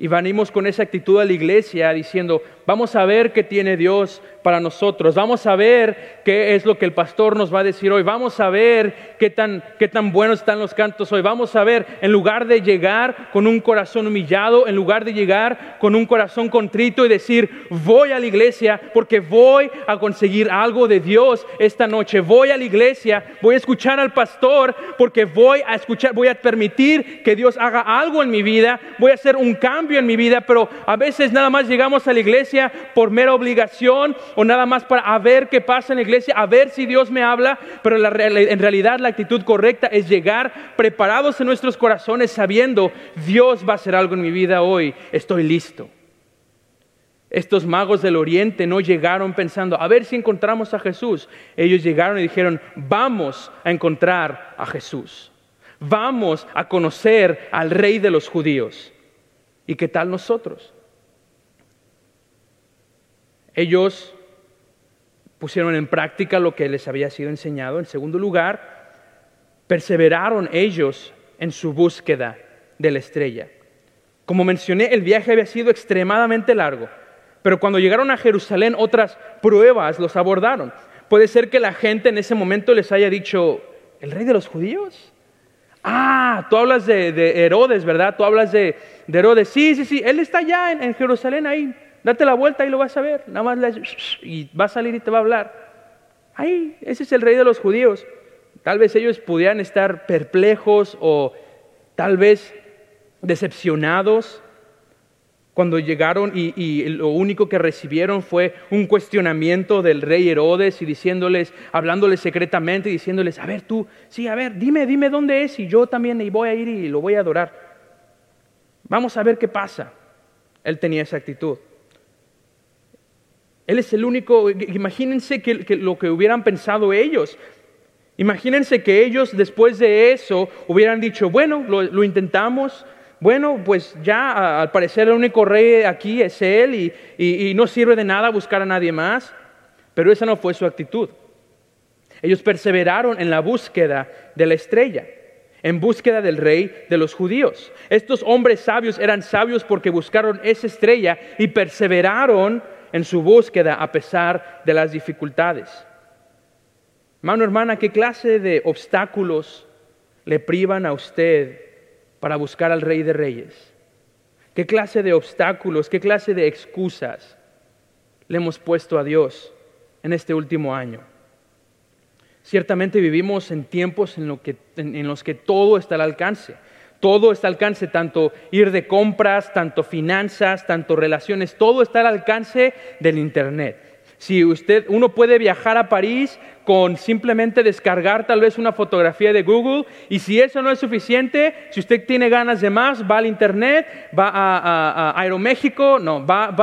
y venimos con esa actitud a la iglesia diciendo, vamos a ver qué tiene Dios para nosotros, vamos a ver qué es lo que el pastor nos va a decir hoy, vamos a ver qué tan, qué tan buenos están los cantos hoy, vamos a ver, en lugar de llegar con un corazón humillado, en lugar de llegar con un corazón contrito y decir, voy a la iglesia porque voy a conseguir algo de Dios esta noche, voy a la iglesia, voy a escuchar al pastor porque voy a escuchar, voy a permitir que Dios haga algo en mi vida, voy a hacer un cambio en mi vida, pero a veces nada más llegamos a la iglesia por mera obligación o nada más para ver qué pasa en la iglesia, a ver si Dios me habla, pero en realidad la actitud correcta es llegar preparados en nuestros corazones sabiendo Dios va a hacer algo en mi vida hoy, estoy listo. Estos magos del oriente no llegaron pensando, a ver si encontramos a Jesús. Ellos llegaron y dijeron, vamos a encontrar a Jesús. Vamos a conocer al rey de los judíos. ¿Y qué tal nosotros? Ellos pusieron en práctica lo que les había sido enseñado. En segundo lugar, perseveraron ellos en su búsqueda de la estrella. Como mencioné, el viaje había sido extremadamente largo, pero cuando llegaron a Jerusalén otras pruebas los abordaron. Puede ser que la gente en ese momento les haya dicho, ¿el rey de los judíos? Ah, tú hablas de, Herodes, ¿verdad? Tú hablas de, Herodes. Sí, sí, sí, él está allá en, Jerusalén ahí. Date la vuelta y lo vas a ver. Nada más y va a salir y te va a hablar. Ahí, ese es el rey de los judíos. Tal vez ellos pudieran estar perplejos o tal vez decepcionados cuando llegaron y, lo único que recibieron fue un cuestionamiento del rey Herodes y diciéndoles, hablándoles secretamente, diciéndoles, a ver tú, sí, a ver, dime, dime dónde es y yo también y voy a ir y lo voy a adorar. Vamos a ver qué pasa. Él tenía esa actitud. Él es el único, imagínense que, lo que hubieran pensado ellos. Imagínense que ellos después de eso hubieran dicho, bueno, lo, intentamos, bueno, pues ya al parecer el único rey aquí es él y, y, no sirve de nada buscar a nadie más. Pero esa no fue su actitud. Ellos perseveraron en la búsqueda de la estrella, en búsqueda del rey de los judíos. Estos hombres sabios eran sabios porque buscaron esa estrella y perseveraron en su búsqueda a pesar de las dificultades. Hermano, hermana, ¿qué clase de obstáculos le privan a usted para buscar al Rey de Reyes? ¿Qué clase de obstáculos, qué clase de excusas le hemos puesto a Dios en este último año? Ciertamente vivimos en tiempos en, en los que todo está al alcance. Todo está al alcance, tanto ir de compras, tanto finanzas, tanto relaciones, todo está al alcance del Internet. Si usted, uno puede viajar a París con simplemente descargar tal vez una fotografía de Google y si eso no es suficiente, si usted tiene ganas de más, va al Internet, va a, Aeroméxico, no, va,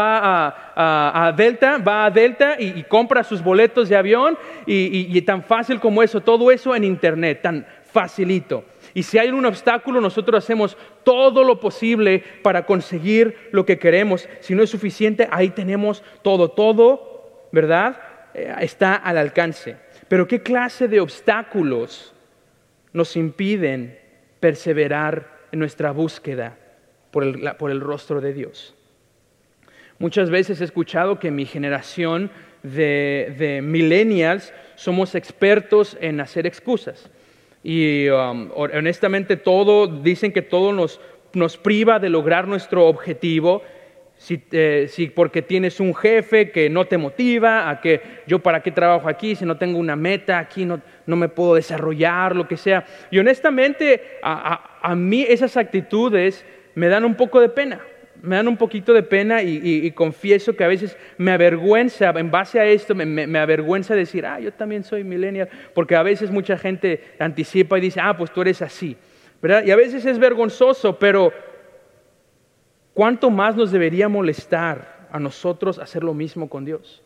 a, Delta, va a Delta y, compra sus boletos de avión y tan fácil como eso, todo eso en Internet, tan facilito. Y si hay un obstáculo, nosotros hacemos todo lo posible para conseguir lo que queremos. Si no es suficiente, ahí tenemos todo, todo, ¿verdad? Eh, está al alcance. Pero ¿qué clase de obstáculos nos impiden perseverar en nuestra búsqueda por el, rostro de Dios? Muchas veces he escuchado que mi generación de, de millennials somos expertos en hacer excusas. Y um, honestamente todo, dicen que todo nos, nos priva de lograr nuestro objetivo. Si, eh, si, porque tienes un jefe que no te motiva, a que yo para qué trabajo aquí si no tengo una meta, aquí no, no me puedo desarrollar, lo que sea. Y honestamente a, a, a mí esas actitudes me dan un poco de pena me dan un poquito de pena y, confieso que a veces me avergüenza, en base a esto, me, avergüenza decir, ah, yo también soy millennial, porque a veces mucha gente anticipa y dice, ah, pues tú eres así, ¿verdad? Y a veces es vergonzoso, pero ¿cuánto más nos debería molestar a nosotros hacer lo mismo con Dios?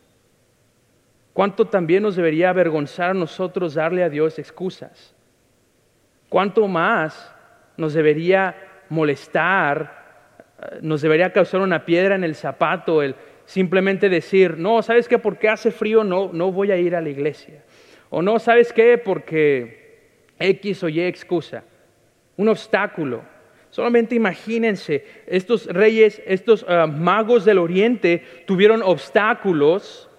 ¿Cuánto también nos debería avergonzar a nosotros darle a Dios excusas? ¿Cuánto más nos debería molestar nos debería causar una piedra en el zapato el simplemente decir, no, ¿sabes qué? Porque hace frío no, no voy a ir a la iglesia. O no, ¿sabes qué? Porque X o Y excusa. Un obstáculo. Solamente imagínense, estos reyes, estos ah, magos del oriente tuvieron obstáculos,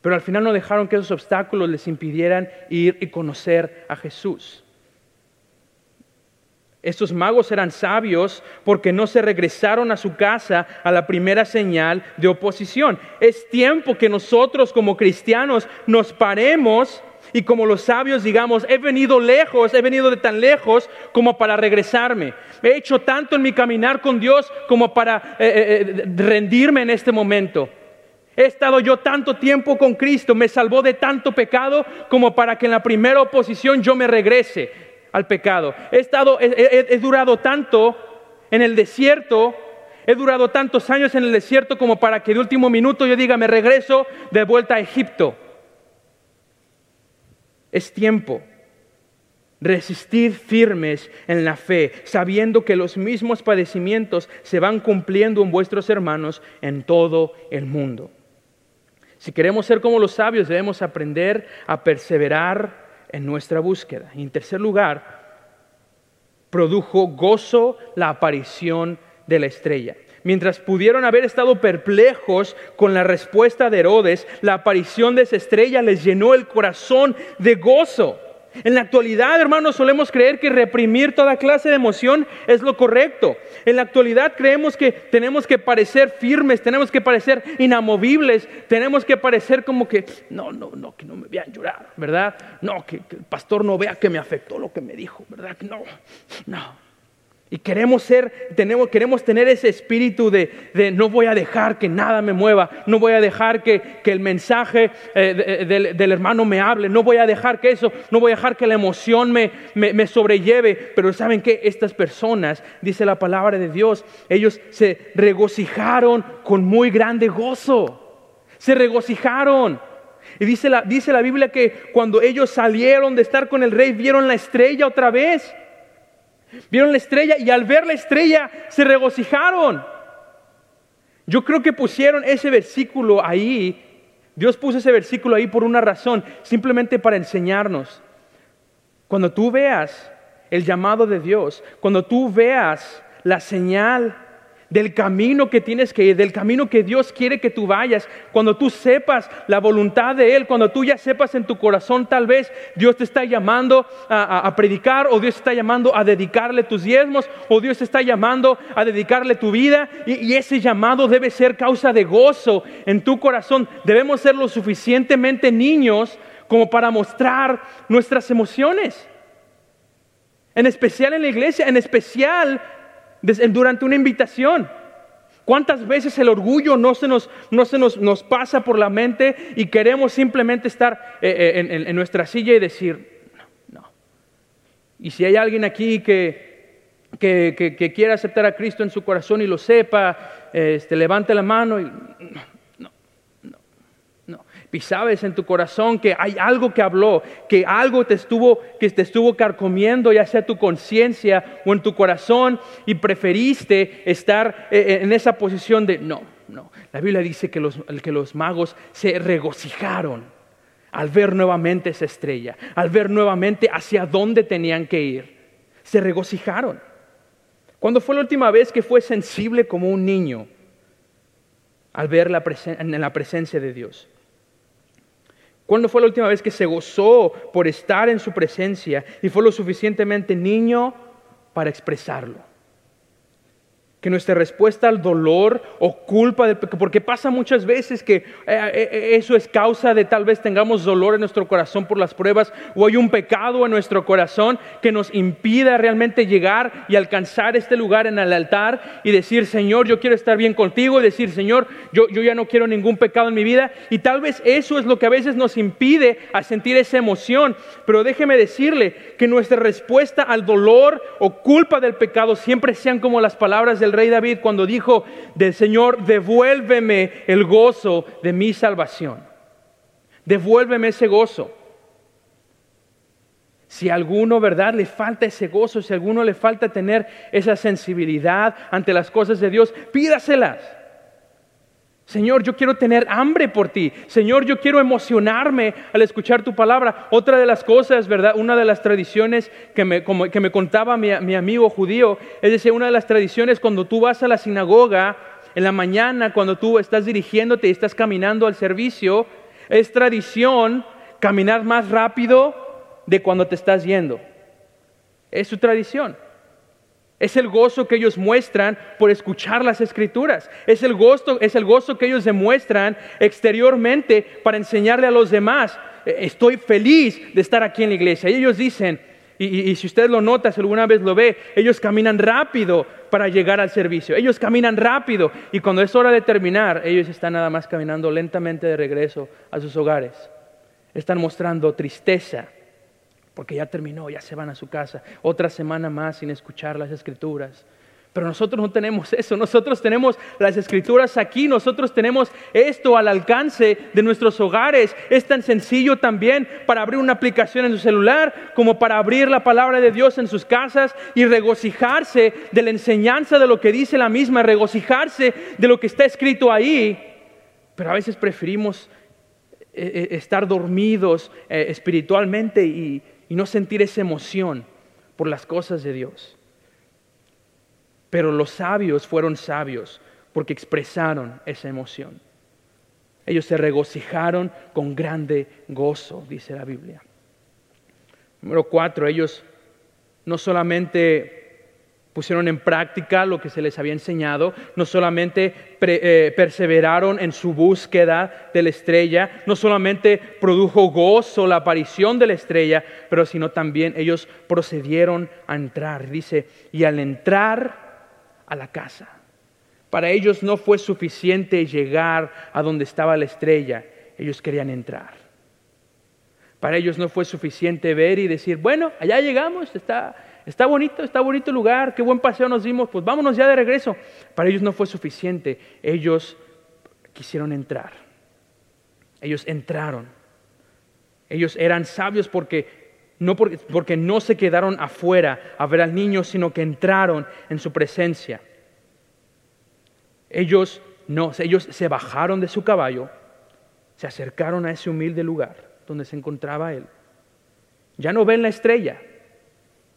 pero al final no dejaron que esos obstáculos les impidieran ir y conocer a Jesús. Estos magos eran sabios porque no se regresaron a su casa a la primera señal de oposición. Es tiempo que nosotros como cristianos nos paremos y como los sabios digamos, he venido lejos, he venido de tan lejos como para regresarme. He hecho tanto en mi caminar con Dios como para eh, eh, eh, rendirme en este momento. He estado yo tanto tiempo con Cristo, me salvó de tanto pecado como para que en la primera oposición yo me regrese al pecado. He, estado, he, durado tanto en el desierto, he durado tantos años en el desierto como para que de último minuto yo diga, me regreso de vuelta a Egipto. Es tiempo. Resistir firmes en la fe, sabiendo que los mismos padecimientos se van cumpliendo en vuestros hermanos en todo el mundo. Si queremos ser como los sabios, debemos aprender a perseverar en nuestra búsqueda. Y en tercer lugar, produjo gozo la aparición de la estrella. Mientras pudieron haber estado perplejos con la respuesta de Herodes, la aparición de esa estrella les llenó el corazón de gozo. En la actualidad, hermanos, solemos creer que reprimir toda clase de emoción es lo correcto. En la actualidad creemos que tenemos que parecer firmes, tenemos que parecer inamovibles, tenemos que parecer como que, no, no, no, que no me vean llorar, ¿verdad? No, que, el pastor no vea que me afectó lo que me dijo, ¿verdad? No, no. Y queremos ser, tenemos, queremos tener ese espíritu de, no voy a dejar que nada me mueva, no voy a dejar que, el mensaje eh, del, hermano me hable, no voy a dejar que eso, no voy a dejar que la emoción me, me, sobrelleve. Pero saben que estas personas, dice la palabra de Dios, ellos se regocijaron con muy grande gozo, se regocijaron. Y dice la, dice la Biblia que cuando ellos salieron de estar con el rey, vieron la estrella otra vez. Vieron la estrella y al ver la estrella se regocijaron. Yo creo que pusieron ese versículo ahí. Dios puso ese versículo ahí por una razón, simplemente para enseñarnos. Cuando tú veas el llamado de Dios, cuando tú veas la señal del camino que tienes que ir, del camino que Dios quiere que tú vayas, cuando tú sepas la voluntad de Él, cuando tú ya sepas en tu corazón tal vez Dios te está llamando a, predicar o Dios te está llamando a dedicarle tus diezmos o Dios te está llamando a dedicarle tu vida y, y ese llamado debe ser causa de gozo en tu corazón. Debemos ser lo suficientemente niños como para mostrar nuestras emociones. En especial en la iglesia, en especial durante una invitación. ¿Cuántas veces el orgullo no se nos, no se nos, nos pasa por la mente y queremos simplemente estar eh, eh, en, nuestra silla y decir, no, no. Y si hay alguien aquí que, que, que, quiera aceptar a Cristo en su corazón y lo sepa, este, levante la mano y y sabes en tu corazón que hay algo que habló, que algo te estuvo, que te estuvo carcomiendo, ya sea tu conciencia o en tu corazón, y preferiste estar eh, eh, en esa posición de no, no. La Biblia dice que los, que los magos se regocijaron al ver nuevamente esa estrella, al ver nuevamente hacia dónde tenían que ir. Se regocijaron. ¿Cuándo fue la última vez que fue sensible como un niño al ver en la presencia de Dios? ¿Cuándo fue la última vez que se gozó por estar en su presencia y fue lo suficientemente niño para expresarlo? Que nuestra respuesta al dolor o culpa, porque pasa muchas veces que eh, eh, eh, eso es causa de tal vez tengamos dolor en nuestro corazón por las pruebas o hay un pecado en nuestro corazón que nos impida realmente llegar y alcanzar este lugar en el altar y decir, Señor, yo quiero estar bien contigo y decir, Señor, yo, yo ya no quiero ningún pecado en mi vida y tal vez eso es lo que a veces nos impide a sentir esa emoción, pero déjeme decirle que nuestra respuesta al dolor o culpa del pecado siempre sean como las palabras de el rey David cuando dijo del Señor, devuélveme el gozo de mi salvación. Devuélveme ese gozo. Si a alguno, ¿verdad?, le falta ese gozo, si a alguno le falta tener esa sensibilidad ante las cosas de Dios, pídaselas. Señor, yo quiero tener hambre por ti. Señor, yo quiero emocionarme al escuchar tu palabra. Otra de las cosas, ¿verdad? Una de las tradiciones que me, que me contaba mi, mi, amigo judío, es decir, una de las tradiciones cuando tú vas a la sinagoga en la mañana, cuando tú estás dirigiéndote y estás caminando al servicio, es tradición caminar más rápido de cuando te estás yendo. Es su tradición. Es el gozo que ellos muestran por escuchar las escrituras. Es el gozo, es el gozo que ellos demuestran exteriormente para enseñarle a los demás. E, estoy feliz de estar aquí en la iglesia. Y ellos dicen, y, si usted lo nota, si alguna vez lo ve, ellos caminan rápido para llegar al servicio. Ellos caminan rápido y cuando es hora de terminar, ellos están nada más caminando lentamente de regreso a sus hogares. Están mostrando tristeza porque ya terminó, ya se van a su casa, otra semana más sin escuchar las escrituras. Pero nosotros no tenemos eso, nosotros tenemos las escrituras aquí, nosotros tenemos esto al alcance de nuestros hogares. Es tan sencillo también para abrir una aplicación en su celular como para abrir la palabra de Dios en sus casas y regocijarse de la enseñanza de lo que dice la misma, regocijarse de lo que está escrito ahí. Pero a veces preferimos eh, eh, estar dormidos eh, espiritualmente y y no sentir esa emoción por las cosas de Dios. Pero los sabios fueron sabios porque expresaron esa emoción. Ellos se regocijaron con grande gozo, dice la Biblia. Número cuatro, ellos no solamente pusieron en práctica lo que se les había enseñado, no solamente eh, perseveraron en su búsqueda de la estrella, no solamente produjo gozo la aparición de la estrella, pero sino también ellos procedieron a entrar. Dice, y al entrar a la casa, para ellos no fue suficiente llegar a donde estaba la estrella, ellos querían entrar. Para ellos no fue suficiente ver y decir, bueno, allá llegamos, está, está bonito, está bonito el lugar, qué buen paseo nos dimos, pues vámonos ya de regreso. Para ellos no fue suficiente, ellos quisieron entrar. Ellos entraron. Ellos eran sabios porque no porque, porque no se quedaron afuera a ver al niño, sino que entraron en su presencia. Ellos no, ellos se bajaron de su caballo, se acercaron a ese humilde lugar donde se encontraba él. Ya no ven la estrella,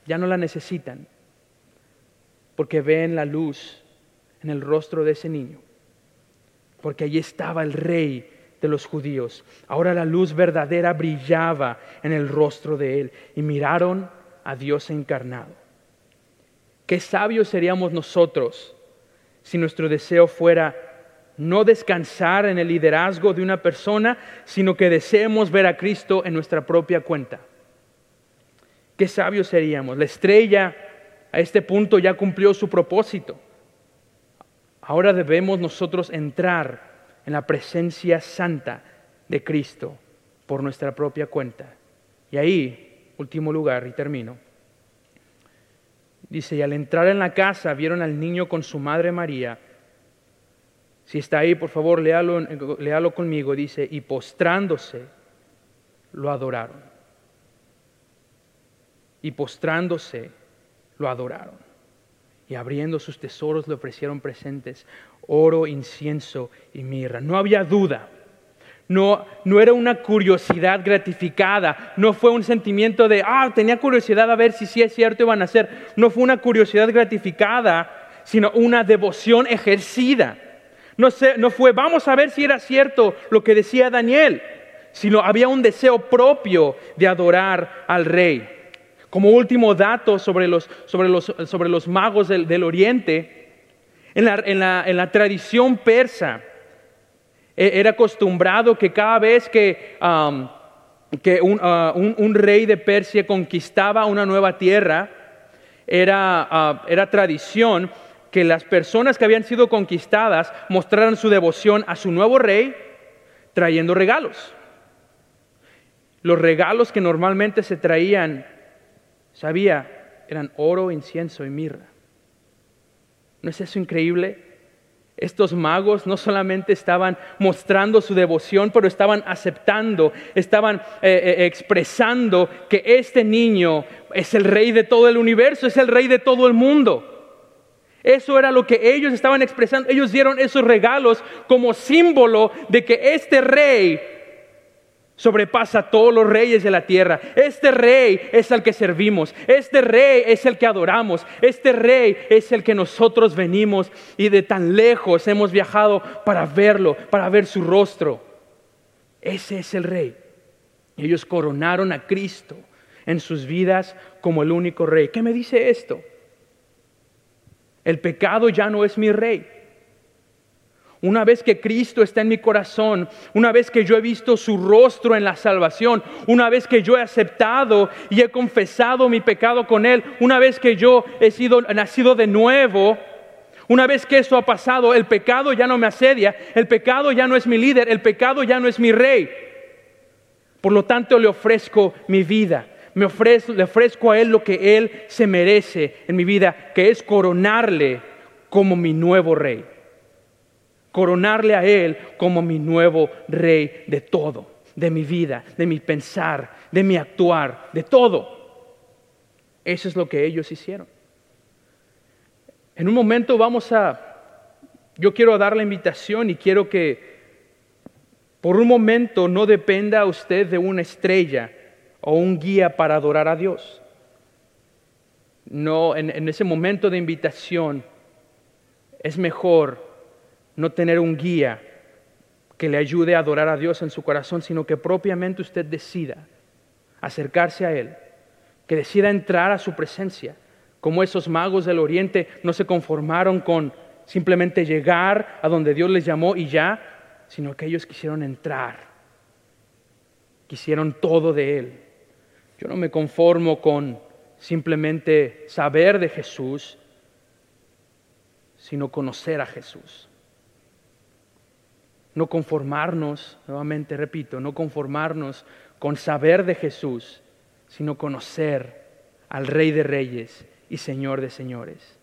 ya no la necesitan, porque ven la luz en el rostro de ese niño, porque allí estaba el rey de los judíos. Ahora la luz verdadera brillaba en el rostro de él y miraron a Dios encarnado. Qué sabios seríamos nosotros si nuestro deseo fuera no descansar en el liderazgo de una persona, sino que deseemos ver a Cristo en nuestra propia cuenta. Qué sabios seríamos. La estrella a este punto ya cumplió su propósito. Ahora debemos nosotros entrar en la presencia santa de Cristo por nuestra propia cuenta. Y ahí, último lugar, y termino. Dice, y al entrar en la casa vieron al niño con su madre María. Si está ahí, por favor, léalo, léalo conmigo. Dice, y postrándose, lo adoraron y postrándose lo adoraron. Y abriendo sus tesoros le ofrecieron presentes, oro, incienso y mirra. No había duda. No, no era una curiosidad gratificada, no fue un sentimiento de, ah, tenía curiosidad a ver si sí es cierto iban a ser. No fue una curiosidad gratificada, sino una devoción ejercida. No, no fue, vamos a ver si era cierto lo que decía Daniel, sino había un deseo propio de adorar al rey. Como último dato sobre los, sobre los, sobre los magos del, Oriente, en la, en, la, en la, tradición persa e, era acostumbrado que cada vez que, que uh, un, un, rey de Persia conquistaba una nueva tierra, era, uh, era tradición que las personas que habían sido conquistadas mostraran su devoción a su nuevo rey trayendo regalos. Los regalos que normalmente se traían sabía eran oro, incienso y mirra. ¿No es eso increíble? Estos magos no solamente estaban mostrando su devoción, pero estaban aceptando, estaban eh, eh, expresando que este niño es el rey de todo el universo, es el rey de todo el mundo. Eso era lo que ellos estaban expresando. Ellos dieron esos regalos como símbolo de que este rey sobrepasa a todos los reyes de la tierra. Este rey es al que servimos, este rey es el que adoramos, este rey es el que nosotros venimos y de tan lejos hemos viajado para verlo, para ver su rostro. Ese es el rey. Ellos coronaron a Cristo en sus vidas como el único rey. ¿Qué me dice esto? El pecado ya no es mi rey. Una vez que Cristo está en mi corazón, una vez que yo he visto su rostro en la salvación, una vez que yo he aceptado y he confesado mi pecado con Él, una vez que yo he sido nacido de nuevo, una vez que eso ha pasado, el pecado ya no me asedia, el pecado ya no es mi líder, el pecado ya no es mi rey. Por lo tanto, le ofrezco mi vida, me ofrezco, le ofrezco a Él lo que Él se merece en mi vida, que es coronarle como mi nuevo rey coronarle a Él como mi nuevo rey de todo, de mi vida, de mi pensar, de mi actuar, de todo. Eso es lo que ellos hicieron. En un momento vamos a, yo quiero dar la invitación y quiero que por un momento no dependa usted de una estrella o un guía para adorar a Dios. No, en, en ese momento de invitación es mejor no tener un guía que le ayude a adorar a Dios en su corazón, sino que propiamente usted decida acercarse a Él, que decida entrar a su presencia Como esos magos del oriente no se conformaron con simplemente llegar a donde Dios les llamó y ya, sino que ellos quisieron entrar, quisieron todo de Él. Yo no me conformo con simplemente saber de Jesús, sino conocer a Jesús. No conformarnos, nuevamente repito, no conformarnos con saber de Jesús, sino conocer al Rey de Reyes y Señor de Señores.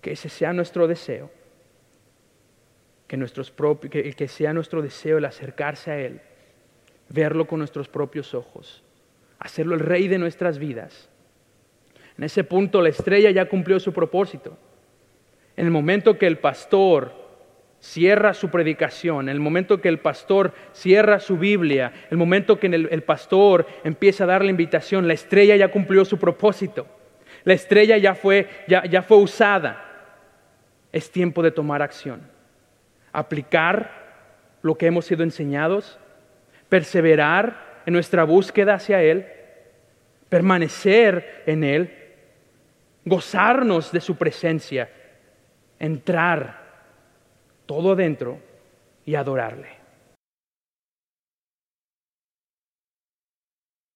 Que ese sea nuestro deseo, que, nuestros que, que sea nuestro deseo el acercarse a Él, verlo con nuestros propios ojos, hacerlo el Rey de nuestras vidas. En ese punto la estrella ya cumplió su propósito. En el momento que el pastor cierra su predicación, el momento que el pastor cierra su Biblia, el momento que el, pastor empieza a dar la invitación, la estrella ya cumplió su propósito. La estrella ya fue, ya, ya fue usada. Es tiempo de tomar acción. Aplicar lo que hemos sido enseñados, perseverar en nuestra búsqueda hacia Él, permanecer en Él, gozarnos de su presencia, entrar todo adentro y adorarle.